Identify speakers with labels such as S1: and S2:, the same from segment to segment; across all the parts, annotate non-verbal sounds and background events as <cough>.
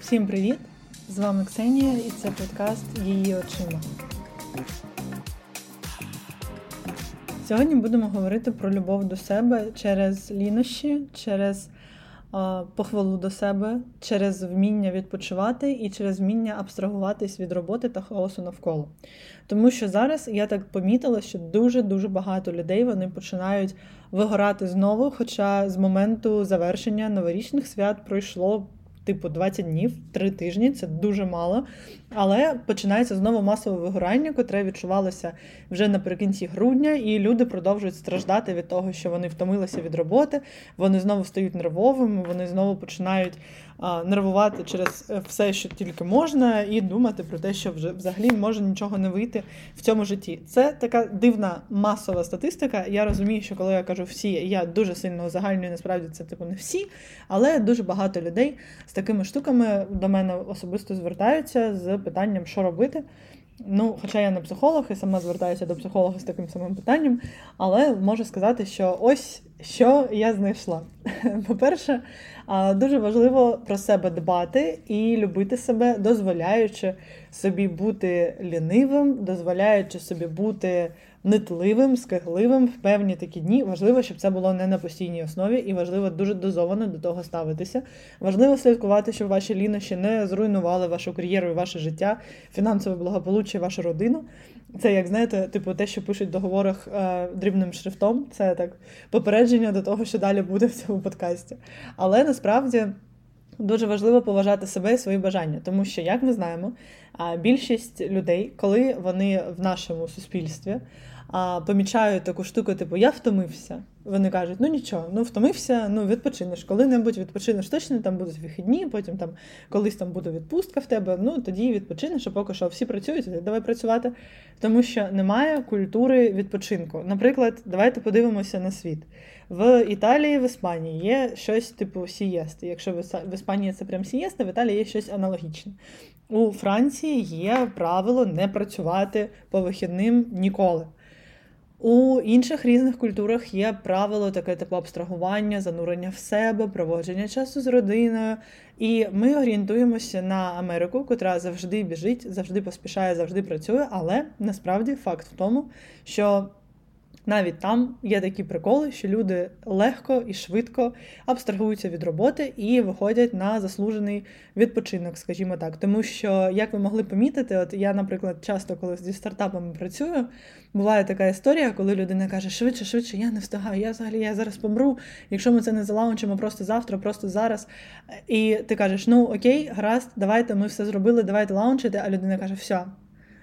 S1: Всім привіт! З вами Ксенія і це подкаст Її очима. Сьогодні будемо говорити про любов до себе через лінощі, через а, похвалу до себе, через вміння відпочивати і через вміння абстрагуватись від роботи та хаосу навколо. Тому що зараз я так помітила, що дуже-дуже багато людей вони починають вигорати знову, хоча з моменту завершення новорічних свят пройшло типу 20 днів, 3 тижні це дуже мало. Але починається знову масове вигорання, котре відчувалося вже наприкінці грудня, і люди продовжують страждати від того, що вони втомилися від роботи, вони знову стають нервовими, вони знову починають а, нервувати через е, все, що тільки можна, і думати про те, що вже взагалі може нічого не вийти в цьому житті. Це така дивна масова статистика. Я розумію, що коли я кажу всі, я дуже сильно узагальнюю, насправді це типу не всі, але дуже багато людей з такими штуками до мене особисто звертаються з питанням, що робити. Ну, хоча я не психолог і сама звертаюся до психолога з таким самим питанням, але можу сказати, що ось що я знайшла. <laughs> По-перше, дуже важливо про себе дбати і любити себе, дозволяючи собі бути лінивим, дозволяючи собі бути нитливим, скигливим в певні такі дні. Важливо, щоб це було не на постійній основі, і важливо дуже дозовано до того ставитися. Важливо слідкувати, щоб ваші лінощі не зруйнували вашу кар'єру і ваше життя, фінансове благополуччя, вашу родину. Це, як знаєте, типу, те, що пишуть в договорах е, дрібним шрифтом, це так попередження до того, що далі буде в цьому подкасті. Але насправді. Дуже важливо поважати себе і свої бажання, тому що, як ми знаємо, більшість людей, коли вони в нашому суспільстві а, помічають таку штуку, типу Я втомився. Вони кажуть, ну нічого, ну втомився, ну відпочинеш. Коли-небудь відпочинеш точно, там будуть вихідні, потім там колись там буде відпустка в тебе, ну тоді відпочинеш, а поки що всі працюють, давай працювати. Тому що немає культури відпочинку. Наприклад, давайте подивимося на світ. В Італії, в Іспанії є щось типу сієсти. Якщо в Іспанії це прям сієста, в Італії є щось аналогічне. У Франції є правило не працювати по вихідним ніколи. У інших різних культурах є правило таке типу абстрагування, занурення в себе, проводження часу з родиною. І ми орієнтуємося на Америку, котра завжди біжить, завжди поспішає, завжди працює. Але насправді факт в тому, що навіть там є такі приколи, що люди легко і швидко абстрагуються від роботи і виходять на заслужений відпочинок, скажімо так. Тому що, як ви могли помітити, от я, наприклад, часто, коли зі стартапами працюю, буває така історія, коли людина каже, швидше, швидше, я не встигаю, я взагалі я зараз помру. Якщо ми це не залаунчимо просто завтра, просто зараз. І ти кажеш, ну окей, гаразд, давайте ми все зробили, давайте лаунчити, а людина каже, все.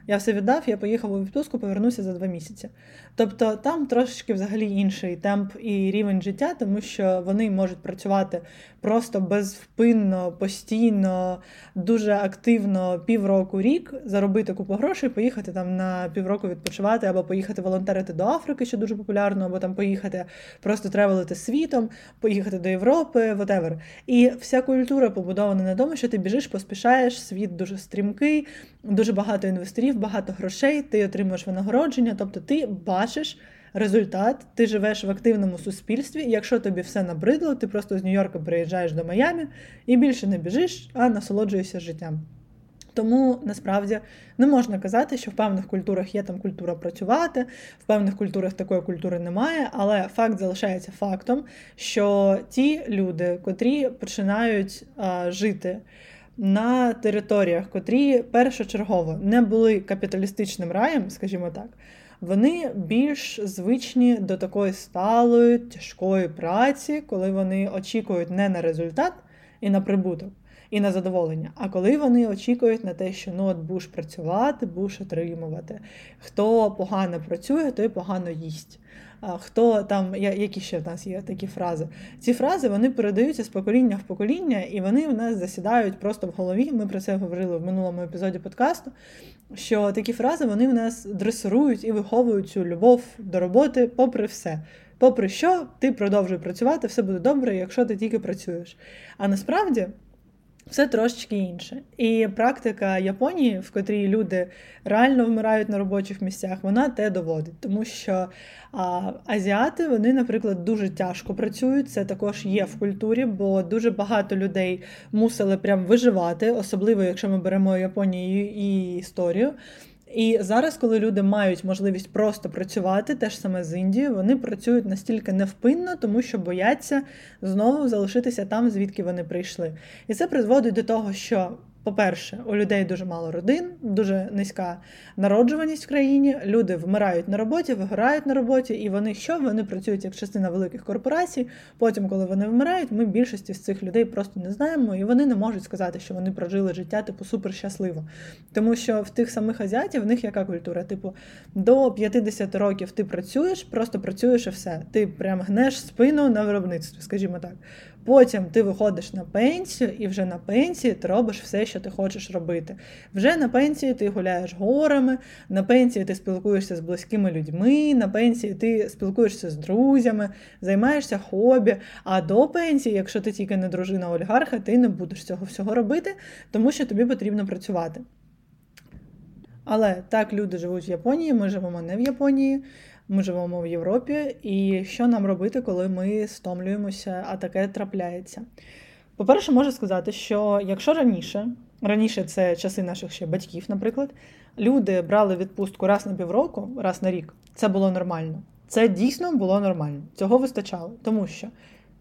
S1: Я все віддав, я поїхав у відпустку, повернуся за два місяці. Тобто там трошечки взагалі інший темп і рівень життя, тому що вони можуть працювати просто безвпинно, постійно, дуже активно півроку рік, заробити купу грошей, поїхати там на півроку відпочивати, або поїхати волонтерити до Африки, що дуже популярно, або там поїхати просто тревелити світом, поїхати до Європи, whatever. І вся культура побудована на тому, що ти біжиш, поспішаєш, світ дуже стрімкий, дуже багато інвесторів, багато грошей, ти отримуєш винагородження, тобто ти бачиш результат, ти живеш в активному суспільстві, якщо тобі все набридло, ти просто з Нью-Йорка приїжджаєш до Майамі і більше не біжиш, а насолоджуєшся життям. Тому насправді не можна казати, що в певних культурах є там культура працювати, в певних культурах такої культури немає, але факт залишається фактом, що ті люди, котрі починають а, жити на територіях, котрі першочергово не були капіталістичним раєм, скажімо так, вони більш звичні до такої сталої, тяжкої праці, коли вони очікують не на результат і на прибуток, і на задоволення, а коли вони очікують на те, що ну от будеш працювати, будеш отримувати. Хто погано працює, той погано їсть хто там, які ще в нас є такі фрази. Ці фрази вони передаються з покоління в покоління, і вони в нас засідають просто в голові. Ми про це говорили в минулому епізоді подкасту. Що такі фрази вони в нас дресирують і виховують цю любов до роботи, попри все. Попри що, ти продовжуй працювати, все буде добре, якщо ти тільки працюєш. А насправді. Все трошечки інше. І практика Японії, в котрій люди реально вмирають на робочих місцях, вона те доводить, тому що а, азіати, вони, наприклад, дуже тяжко працюють. Це також є в культурі, бо дуже багато людей мусили прям виживати, особливо якщо ми беремо Японію і історію. І зараз, коли люди мають можливість просто працювати, теж саме з Індією, вони працюють настільки невпинно, тому що бояться знову залишитися там, звідки вони прийшли. І це призводить до того, що по-перше, у людей дуже мало родин, дуже низька народжуваність в країні. Люди вмирають на роботі, вигорають на роботі, і вони що? Вони працюють як частина великих корпорацій. Потім, коли вони вмирають, ми більшості з цих людей просто не знаємо, і вони не можуть сказати, що вони прожили життя типу супер щасливо. Тому що в тих самих азіатів в них яка культура? Типу, до 50 років ти працюєш, просто працюєш і все. Ти прям гнеш спину на виробництві, скажімо так. Потім ти виходиш на пенсію, і вже на пенсії ти робиш все, що ти хочеш робити. Вже на пенсії ти гуляєш горами, на пенсії ти спілкуєшся з близькими людьми, на пенсії ти спілкуєшся з друзями, займаєшся хобі. А до пенсії, якщо ти тільки не дружина олігарха, ти не будеш цього всього робити, тому що тобі потрібно працювати. Але так люди живуть в Японії, ми живемо не в Японії. Ми живемо в Європі, і що нам робити, коли ми стомлюємося, а таке трапляється? По-перше, можу сказати, що якщо раніше, раніше це часи наших ще батьків, наприклад, люди брали відпустку раз на півроку, раз на рік, це було нормально. Це дійсно було нормально. Цього вистачало, тому що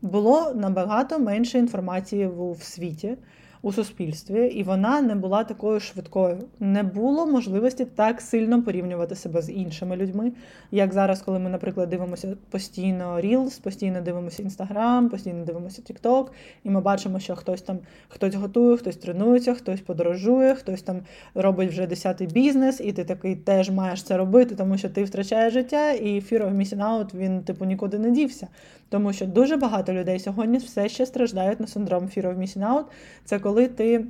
S1: було набагато менше інформації в світі у суспільстві, і вона не була такою швидкою. Не було можливості так сильно порівнювати себе з іншими людьми, як зараз, коли ми, наприклад, дивимося постійно Reels, постійно дивимося Instagram, постійно дивимося TikTok, і ми бачимо, що хтось там хтось готує, хтось тренується, хтось подорожує, хтось там робить вже десятий бізнес, і ти такий теж маєш це робити, тому що ти втрачаєш життя, і fear of missing out, він типу нікуди не дівся. Тому що дуже багато людей сьогодні все ще страждають на синдром fear of missing out. Це коли ти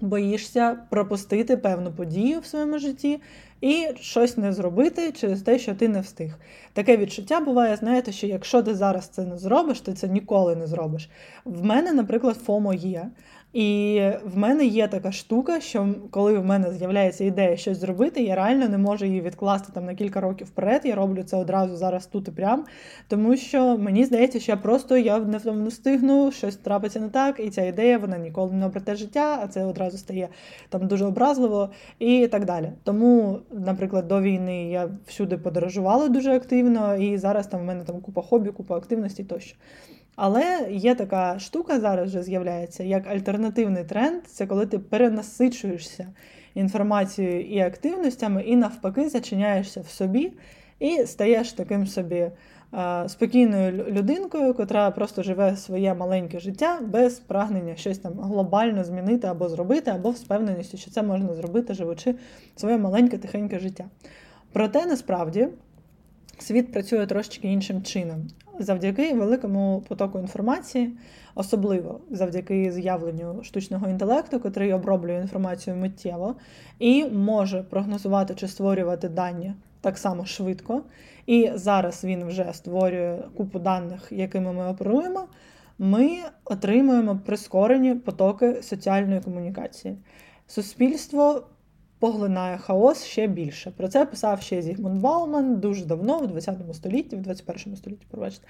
S1: боїшся пропустити певну подію в своєму житті і щось не зробити через те, що ти не встиг. Таке відчуття буває, знаєте, що якщо ти зараз це не зробиш, ти це ніколи не зробиш. В мене, наприклад, ФОМО є. І в мене є така штука, що коли в мене з'являється ідея щось зробити, я реально не можу її відкласти там на кілька років вперед. Я роблю це одразу зараз тут і прям. Тому що мені здається, що я просто я не не встигну, щось трапиться не так, і ця ідея вона ніколи не обрете життя, а це одразу стає там дуже образливо і так далі. Тому, наприклад, до війни я всюди подорожувала дуже активно, і зараз там в мене там купа хобі, купа активності тощо. Але є така штука зараз вже з'являється як альтернативний тренд це коли ти перенасичуєшся інформацією і активностями, і навпаки зачиняєшся в собі і стаєш таким собі спокійною людинкою, котра просто живе своє маленьке життя без прагнення щось там глобально змінити або зробити, або з впевненістю, що це можна зробити, живучи своє маленьке тихеньке життя. Проте насправді світ працює трошечки іншим чином. Завдяки великому потоку інформації, особливо завдяки з'явленню штучного інтелекту, який оброблює інформацію миттєво і може прогнозувати чи створювати дані так само швидко. І зараз він вже створює купу даних, якими ми оперуємо. Ми отримуємо прискорені потоки соціальної комунікації. Суспільство поглинає хаос ще більше. Про це писав ще Зігмунд Бауман дуже давно, в 20 столітті, в 21 столітті, пробачте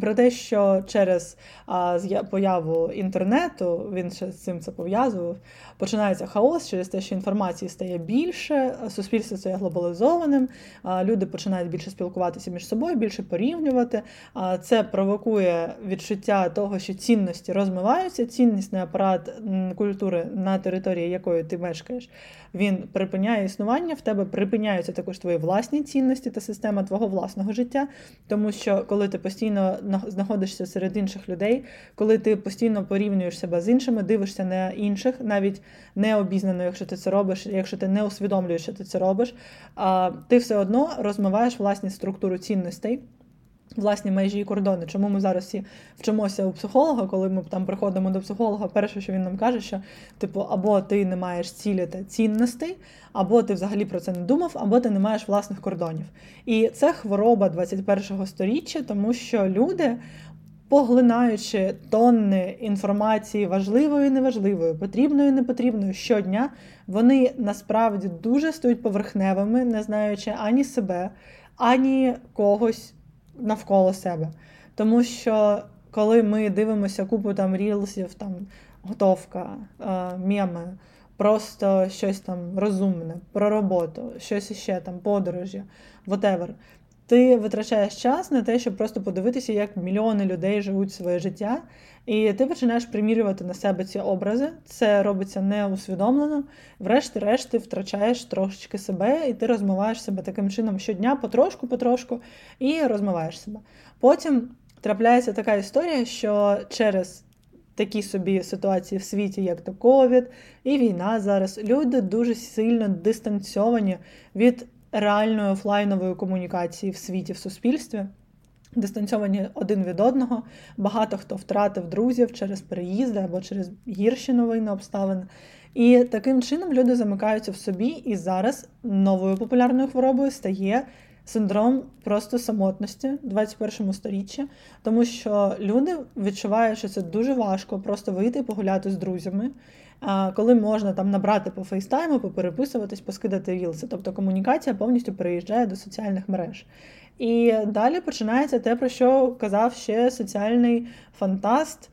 S1: про те, що через а, появу інтернету він ще з цим це пов'язував. Починається хаос через те, що інформації стає більше, суспільство стає глобалізованим, а, люди починають більше спілкуватися між собою, більше порівнювати. А, Це провокує відчуття того, що цінності розмиваються. Ціннісний апарат культури на території якої ти мешкаєш, він припиняє існування, в тебе припиняються також твої власні цінності та система твого власного життя, тому що коли ти постійно знаходишся серед інших людей, коли ти постійно порівнюєш себе з іншими, дивишся на інших, навіть не обізнано, якщо ти це робиш, якщо ти не усвідомлюєш, що ти це робиш, ти все одно розмиваєш власні структуру цінностей. Власні межі і кордони. Чому ми зараз всі вчимося у психолога, коли ми там приходимо до психолога, перше, що він нам каже, що типу, або ти не маєш цілі та цінностей, або ти взагалі про це не думав, або ти не маєш власних кордонів. І це хвороба 21-го сторіччя, тому що люди поглинаючи тонни інформації важливої, неважливої, потрібної, непотрібної щодня, вони насправді дуже стають поверхневими, не знаючи ані себе, ані когось навколо себе. Тому що коли ми дивимося купу там рілсів, там готовка, меми, просто щось там розумне, про роботу, щось іще там, подорожі, whatever, ти витрачаєш час на те, щоб просто подивитися, як мільйони людей живуть своє життя, і ти починаєш примірювати на себе ці образи. Це робиться неусвідомлено. Врешті-решт, ти втрачаєш трошечки себе, і ти розмиваєш себе таким чином щодня, потрошку-потрошку, і розмиваєш себе. Потім трапляється така історія, що через такі собі ситуації в світі, як то ковід і війна зараз, люди дуже сильно дистанцьовані від реальної офлайнової комунікації в світі, в суспільстві. Дистанцьовані один від одного. Багато хто втратив друзів через переїзди або через гірші новини обставини. І таким чином люди замикаються в собі, і зараз новою популярною хворобою стає синдром просто самотності в 21 сторіччі, тому що люди відчувають, що це дуже важко просто вийти і погуляти з друзями. Коли можна там набрати по фейстайму, попереписуватись, поскидати рілси. Тобто комунікація повністю переїжджає до соціальних мереж. І далі починається те, про що казав ще соціальний фантаст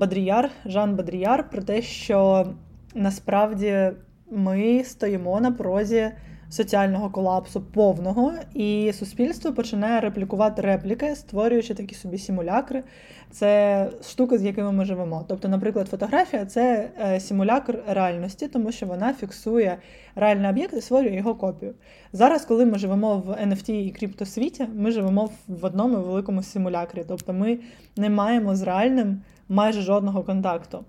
S1: Бодріяр, Жан Бодріяр, про те, що насправді ми стоїмо на порозі соціального колапсу повного, і суспільство починає реплікувати репліки, створюючи такі собі симулякри. Це штуки, з якими ми живемо. Тобто, наприклад, фотографія це е, симулякр реальності, тому що вона фіксує реальний об'єкт і створює його копію. Зараз, коли ми живемо в NFT і криптосвіті, ми живемо в одному великому симулякрі, тобто ми не маємо з реальним майже жодного контакту.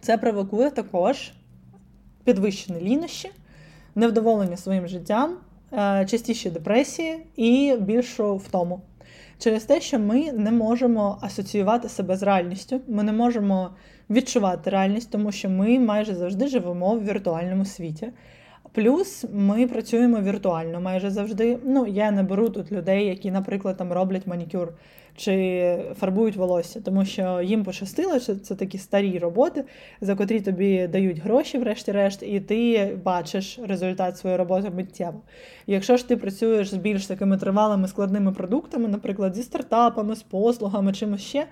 S1: Це провокує також підвищені лінощі невдоволення своїм життям, е, частіші депресії і більшу втому. Через те, що ми не можемо асоціювати себе з реальністю, ми не можемо відчувати реальність, тому що ми майже завжди живемо в віртуальному світі. Плюс ми працюємо віртуально майже завжди. Ну, я не беру тут людей, які, наприклад, там роблять манікюр чи фарбують волосся, тому що їм пощастило, що це такі старі роботи, за котрі тобі дають гроші, врешті-решт, і ти бачиш результат своєї роботи миттєво. Якщо ж ти працюєш з більш такими тривалими складними продуктами, наприклад, зі стартапами, з послугами, чимось ще.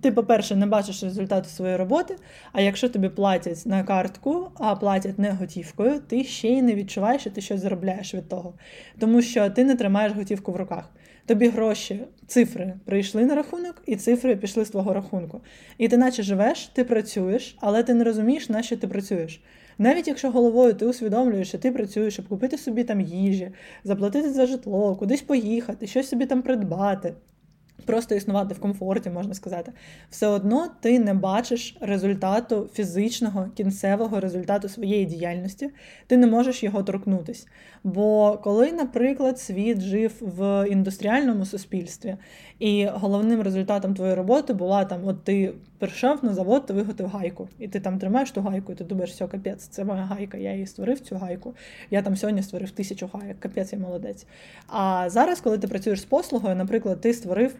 S1: Ти, по-перше, не бачиш результату своєї роботи, а якщо тобі платять на картку, а платять не готівкою, ти ще й не відчуваєш, що ти щось заробляєш від того. Тому що ти не тримаєш готівку в руках. Тобі гроші, цифри прийшли на рахунок, і цифри пішли з твого рахунку. І ти наче живеш, ти працюєш, але ти не розумієш, на що ти працюєш. Навіть якщо головою ти усвідомлюєш, що ти працюєш, щоб купити собі там їжі, заплатити за житло, кудись поїхати, щось собі там придбати просто існувати в комфорті, можна сказати, все одно ти не бачиш результату фізичного, кінцевого результату своєї діяльності, ти не можеш його торкнутись. Бо коли, наприклад, світ жив в індустріальному суспільстві, і головним результатом твоєї роботи була там: от ти прийшов на завод, ти виготовив гайку, і ти там тримаєш ту гайку, і ти думаєш, все, капець, це моя гайка, я її створив цю гайку. Я там сьогодні створив тисячу гайок, капець, я молодець. А зараз, коли ти працюєш з послугою, наприклад, ти створив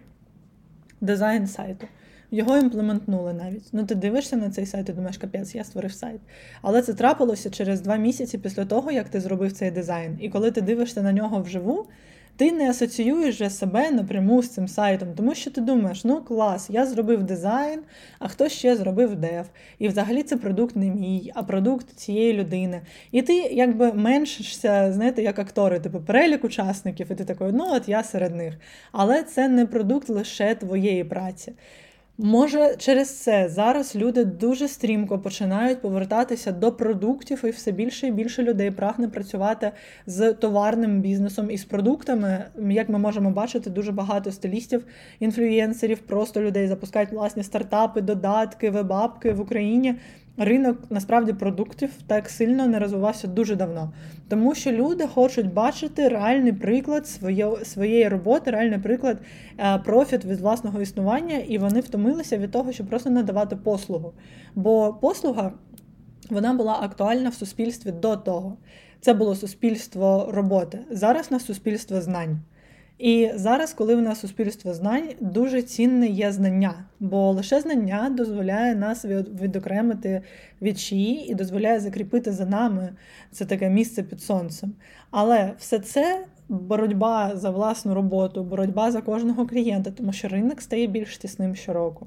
S1: дизайн сайту. Його імплементнули навіть. Ну, ти дивишся на цей сайт і думаєш, капець, я створив сайт. Але це трапилося через два місяці після того, як ти зробив цей дизайн. І коли ти дивишся на нього вживу, ти не асоціюєш вже себе напряму з цим сайтом, тому що ти думаєш, ну клас, я зробив дизайн, а хто ще зробив дев. І взагалі це продукт не мій, а продукт цієї людини. І ти якби меншишся, знаєте, як актори, типу перелік учасників, і ти такий, ну от я серед них. Але це не продукт лише твоєї праці. Може, через це зараз люди дуже стрімко починають повертатися до продуктів, і все більше і більше людей прагне працювати з товарним бізнесом і з продуктами. Як ми можемо бачити, дуже багато стилістів, інфлюєнсерів, просто людей запускають власні стартапи, додатки, вебапки в Україні ринок насправді продуктів так сильно не розвивався дуже давно, тому що люди хочуть бачити реальний приклад своєї роботи, реальний приклад е, профіт від власного існування, і вони втомилися від того, щоб просто надавати послугу. Бо послуга вона була актуальна в суспільстві до того. Це було суспільство роботи. Зараз на суспільство знань. І зараз, коли в нас суспільство знань, дуже цінне є знання, бо лише знання дозволяє нас відокремити від чиї і дозволяє закріпити за нами це таке місце під сонцем. Але все це боротьба за власну роботу, боротьба за кожного клієнта, тому що ринок стає більш тісним щороку.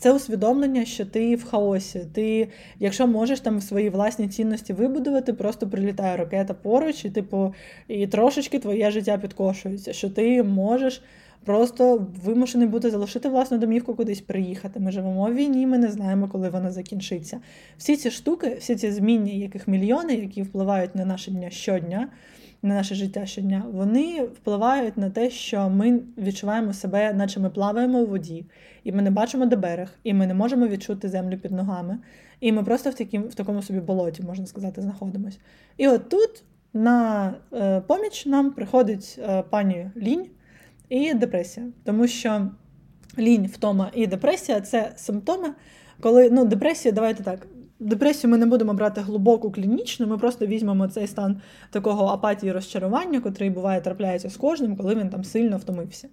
S1: Це усвідомлення, що ти в хаосі. Ти, якщо можеш там свої власні цінності вибудувати, просто прилітає ракета поруч, і типу, і трошечки твоє життя підкошується, що ти можеш просто вимушений бути залишити власну домівку кудись приїхати. Ми живемо в війні, ми не знаємо, коли вона закінчиться. Всі ці штуки, всі ці змінні, яких мільйони, які впливають на наше дня щодня на наше життя щодня, вони впливають на те, що ми відчуваємо себе, наче ми плаваємо у воді, і ми не бачимо де берег, і ми не можемо відчути землю під ногами. І ми просто в таким, в такому собі болоті, можна сказати, знаходимося. І от тут на е, поміч нам приходить е, пані лінь і депресія, тому що лінь, втома і депресія це симптоми, коли ну, депресія, давайте так. Депресію ми не будемо брати глибоку клінічну, ми просто візьмемо цей стан такого апатії розчарування, котрий буває трапляється з кожним, коли він там сильно втомився.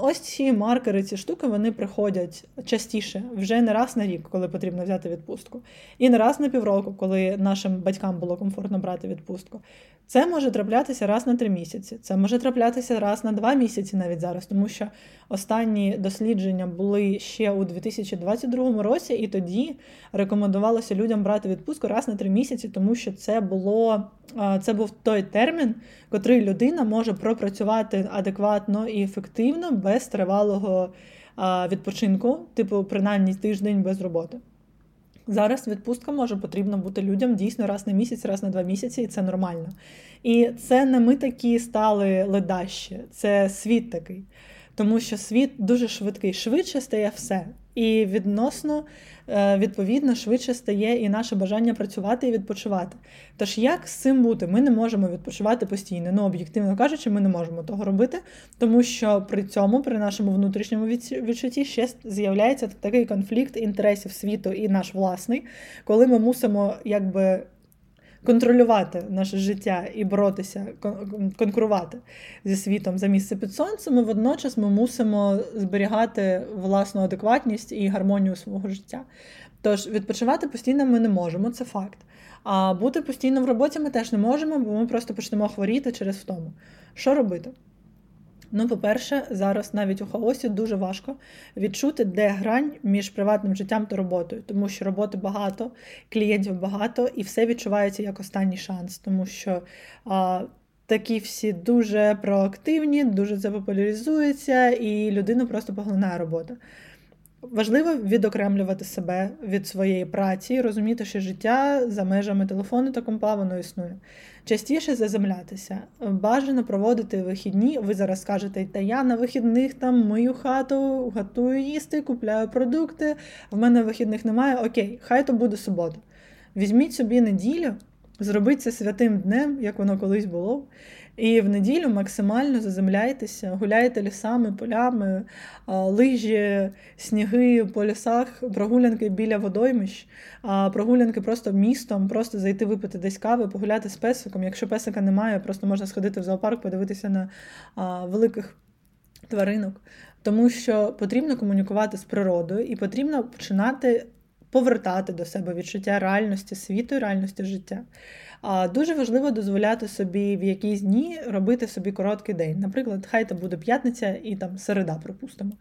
S1: Ось ці маркери, ці штуки, вони приходять частіше, вже не раз на рік, коли потрібно взяти відпустку, і не раз на півроку, коли нашим батькам було комфортно брати відпустку. Це може траплятися раз на три місяці, це може траплятися раз на два місяці навіть зараз, тому що останні дослідження були ще у 2022 році, і тоді рекомендувалося людям брати відпустку раз на три місяці, тому що це було це був той термін, котрий людина може пропрацювати адекватно і ефективно без тривалого відпочинку, типу принаймні тиждень без роботи. Зараз відпустка може потрібно бути людям дійсно раз на місяць, раз на два місяці, і це нормально. І це не ми такі стали ледащі, це світ такий. Тому що світ дуже швидкий, швидше стає все. І відносно, е, відповідно, швидше стає і наше бажання працювати і відпочивати. Тож, як з цим бути? Ми не можемо відпочивати постійно. Ну, об'єктивно кажучи, ми не можемо того робити, тому що при цьому, при нашому внутрішньому відчутті, ще з'являється такий конфлікт інтересів світу і наш власний, коли ми мусимо якби контролювати наше життя і боротися, конкурувати зі світом за місце під сонцем, і водночас ми мусимо зберігати власну адекватність і гармонію свого життя. Тож відпочивати постійно ми не можемо, це факт. А бути постійно в роботі ми теж не можемо, бо ми просто почнемо хворіти через втому. Що робити? Ну, по-перше, зараз навіть у хаосі дуже важко відчути, де грань між приватним життям та роботою, тому що роботи багато, клієнтів багато, і все відчувається як останній шанс, тому що а, такі всі дуже проактивні, дуже це популяризується, і людину просто поглинає робота. Важливо відокремлювати себе від своєї праці, і розуміти, що життя за межами телефону та компа воно існує. Частіше заземлятися, бажано проводити вихідні. Ви зараз скажете, та я на вихідних там мию хату, готую їсти, купляю продукти. В мене вихідних немає. Окей, хай то буде субота. Візьміть собі неділю, зробіть це святим днем, як воно колись було. І в неділю максимально заземляйтеся, гуляйте лісами, полями, лижі, сніги по лісах, прогулянки біля водоймищ, прогулянки просто містом, просто зайти випити десь кави, погуляти з песиком. Якщо песика немає, просто можна сходити в зоопарк, подивитися на великих тваринок. Тому що потрібно комунікувати з природою і потрібно починати повертати до себе відчуття реальності світу і реальності життя. Дуже важливо дозволяти собі в якісь дні робити собі короткий день. Наприклад, хай це буде п'ятниця і там середа, припустимо.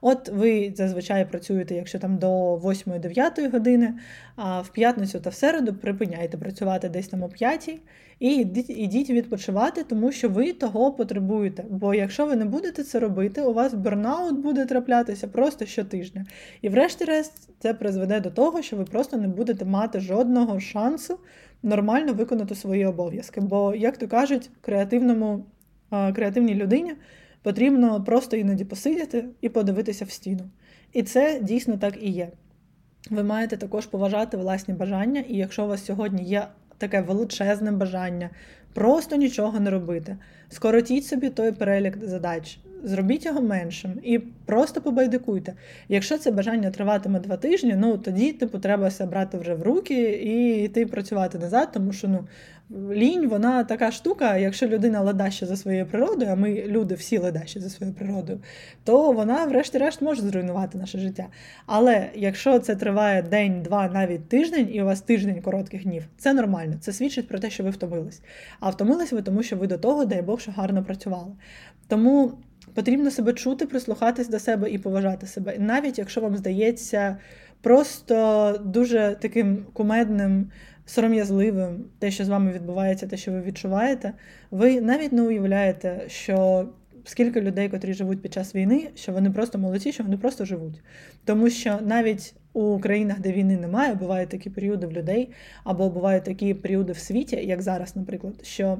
S1: От ви зазвичай працюєте, якщо там до 8-9 години, а в п'ятницю та в середу припиняйте працювати десь там о 5 і йдіть відпочивати, тому що ви того потребуєте. Бо якщо ви не будете це робити, у вас бернаут буде траплятися просто щотижня. І, врешті-решт, це призведе до того, що ви просто не будете мати жодного шансу нормально виконати свої обов'язки. Бо, як то кажуть, креативному, креативній людині потрібно просто іноді посидіти і подивитися в стіну. І це дійсно так і є. Ви маєте також поважати власні бажання, і якщо у вас сьогодні є таке величезне бажання просто нічого не робити, скоротіть собі той перелік задач. Зробіть його меншим і просто побайдикуйте. Якщо це бажання триватиме два тижні, ну тоді типу треба себе брати вже в руки і йти працювати назад, тому що ну лінь, вона така штука, якщо людина ледаща за своєю природою, а ми люди всі ледащі за своєю природою, то вона, врешті-решт, може зруйнувати наше життя. Але якщо це триває день, два, навіть тиждень, і у вас тиждень коротких днів, це нормально. Це свідчить про те, що ви втомились. А втомились ви, тому що ви до того, дай Бог, що гарно працювали. Тому. Потрібно себе чути, прислухатись до себе і поважати себе. навіть якщо вам здається просто дуже таким кумедним сором'язливим, те, що з вами відбувається, те, що ви відчуваєте, ви навіть не уявляєте, що скільки людей, котрі живуть під час війни, що вони просто молодці, що вони просто живуть. Тому що навіть у країнах, де війни немає, бувають такі періоди в людей, або бувають такі періоди в світі, як зараз, наприклад, що.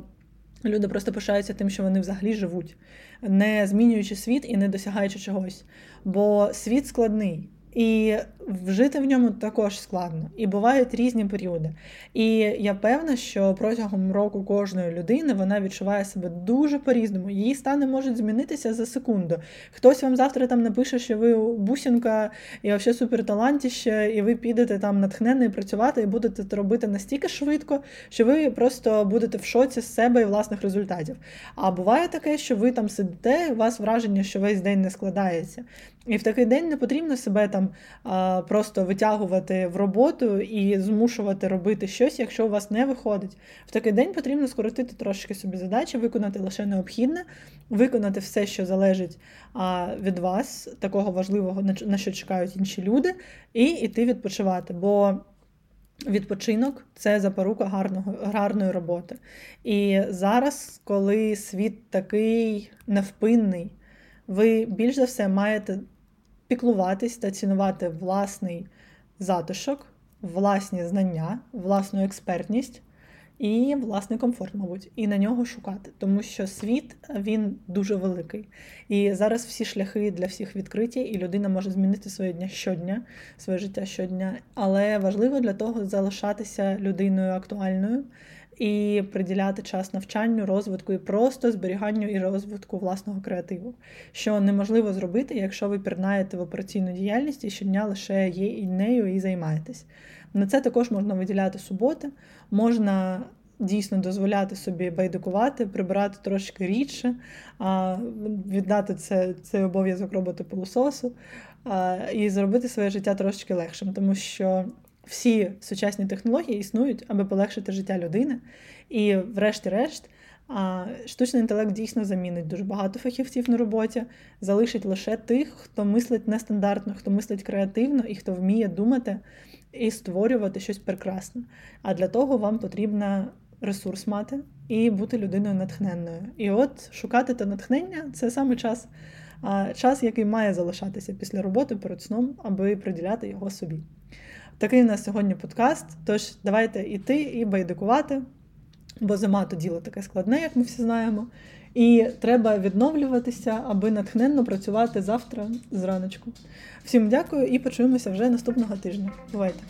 S1: Люди просто пишаються тим, що вони взагалі живуть, не змінюючи світ і не досягаючи чогось. Бо світ складний. І вжити в ньому також складно. І бувають різні періоди. І я певна, що протягом року кожної людини вона відчуває себе дуже по-різному. Її стани можуть змінитися за секунду. Хтось вам завтра там напише, що ви бусінка і взагалі суперталантіще, і ви підете там натхнений працювати і будете це робити настільки швидко, що ви просто будете в шоці з себе і власних результатів. А буває таке, що ви там сидите, у вас враження, що весь день не складається. І в такий день не потрібно себе там просто витягувати в роботу і змушувати робити щось, якщо у вас не виходить. В такий день потрібно скоротити трошки собі задачі, виконати лише необхідне, виконати все, що залежить від вас, такого важливого, на що чекають інші люди, і йти відпочивати. Бо Відпочинок це запорука гарного, гарної роботи. І зараз, коли світ такий невпинний, ви більш за все маєте піклуватись та цінувати власний затишок, власні знання, власну експертність і власний комфорт, мабуть, і на нього шукати, тому що світ він дуже великий. І зараз всі шляхи для всіх відкриті, і людина може змінити своє дня щодня, своє життя щодня. Але важливо для того залишатися людиною актуальною і приділяти час навчанню, розвитку і просто зберіганню і розвитку власного креативу, що неможливо зробити, якщо ви пірнаєте в операційну діяльність і щодня лише є і нею і займаєтесь. На це також можна виділяти суботи, можна. Дійсно дозволяти собі байдикувати, прибирати трошки рідше, віддати це, цей обов'язок роботи пилососу і зробити своє життя трошки легшим, тому що всі сучасні технології існують, аби полегшити життя людини. І, врешті-решт, штучний інтелект дійсно замінить дуже багато фахівців на роботі, залишить лише тих, хто мислить нестандартно, хто мислить креативно і хто вміє думати і створювати щось прекрасне. А для того вам потрібно ресурс мати і бути людиною натхненною. І от шукати те натхнення це саме час, час, який має залишатися після роботи перед сном, аби приділяти його собі. Такий у нас сьогодні подкаст. Тож давайте йти і байдикувати, бо зима то діло таке складне, як ми всі знаємо. І треба відновлюватися, аби натхненно працювати завтра зраночку. Всім дякую і почуємося вже наступного тижня. Бувайте!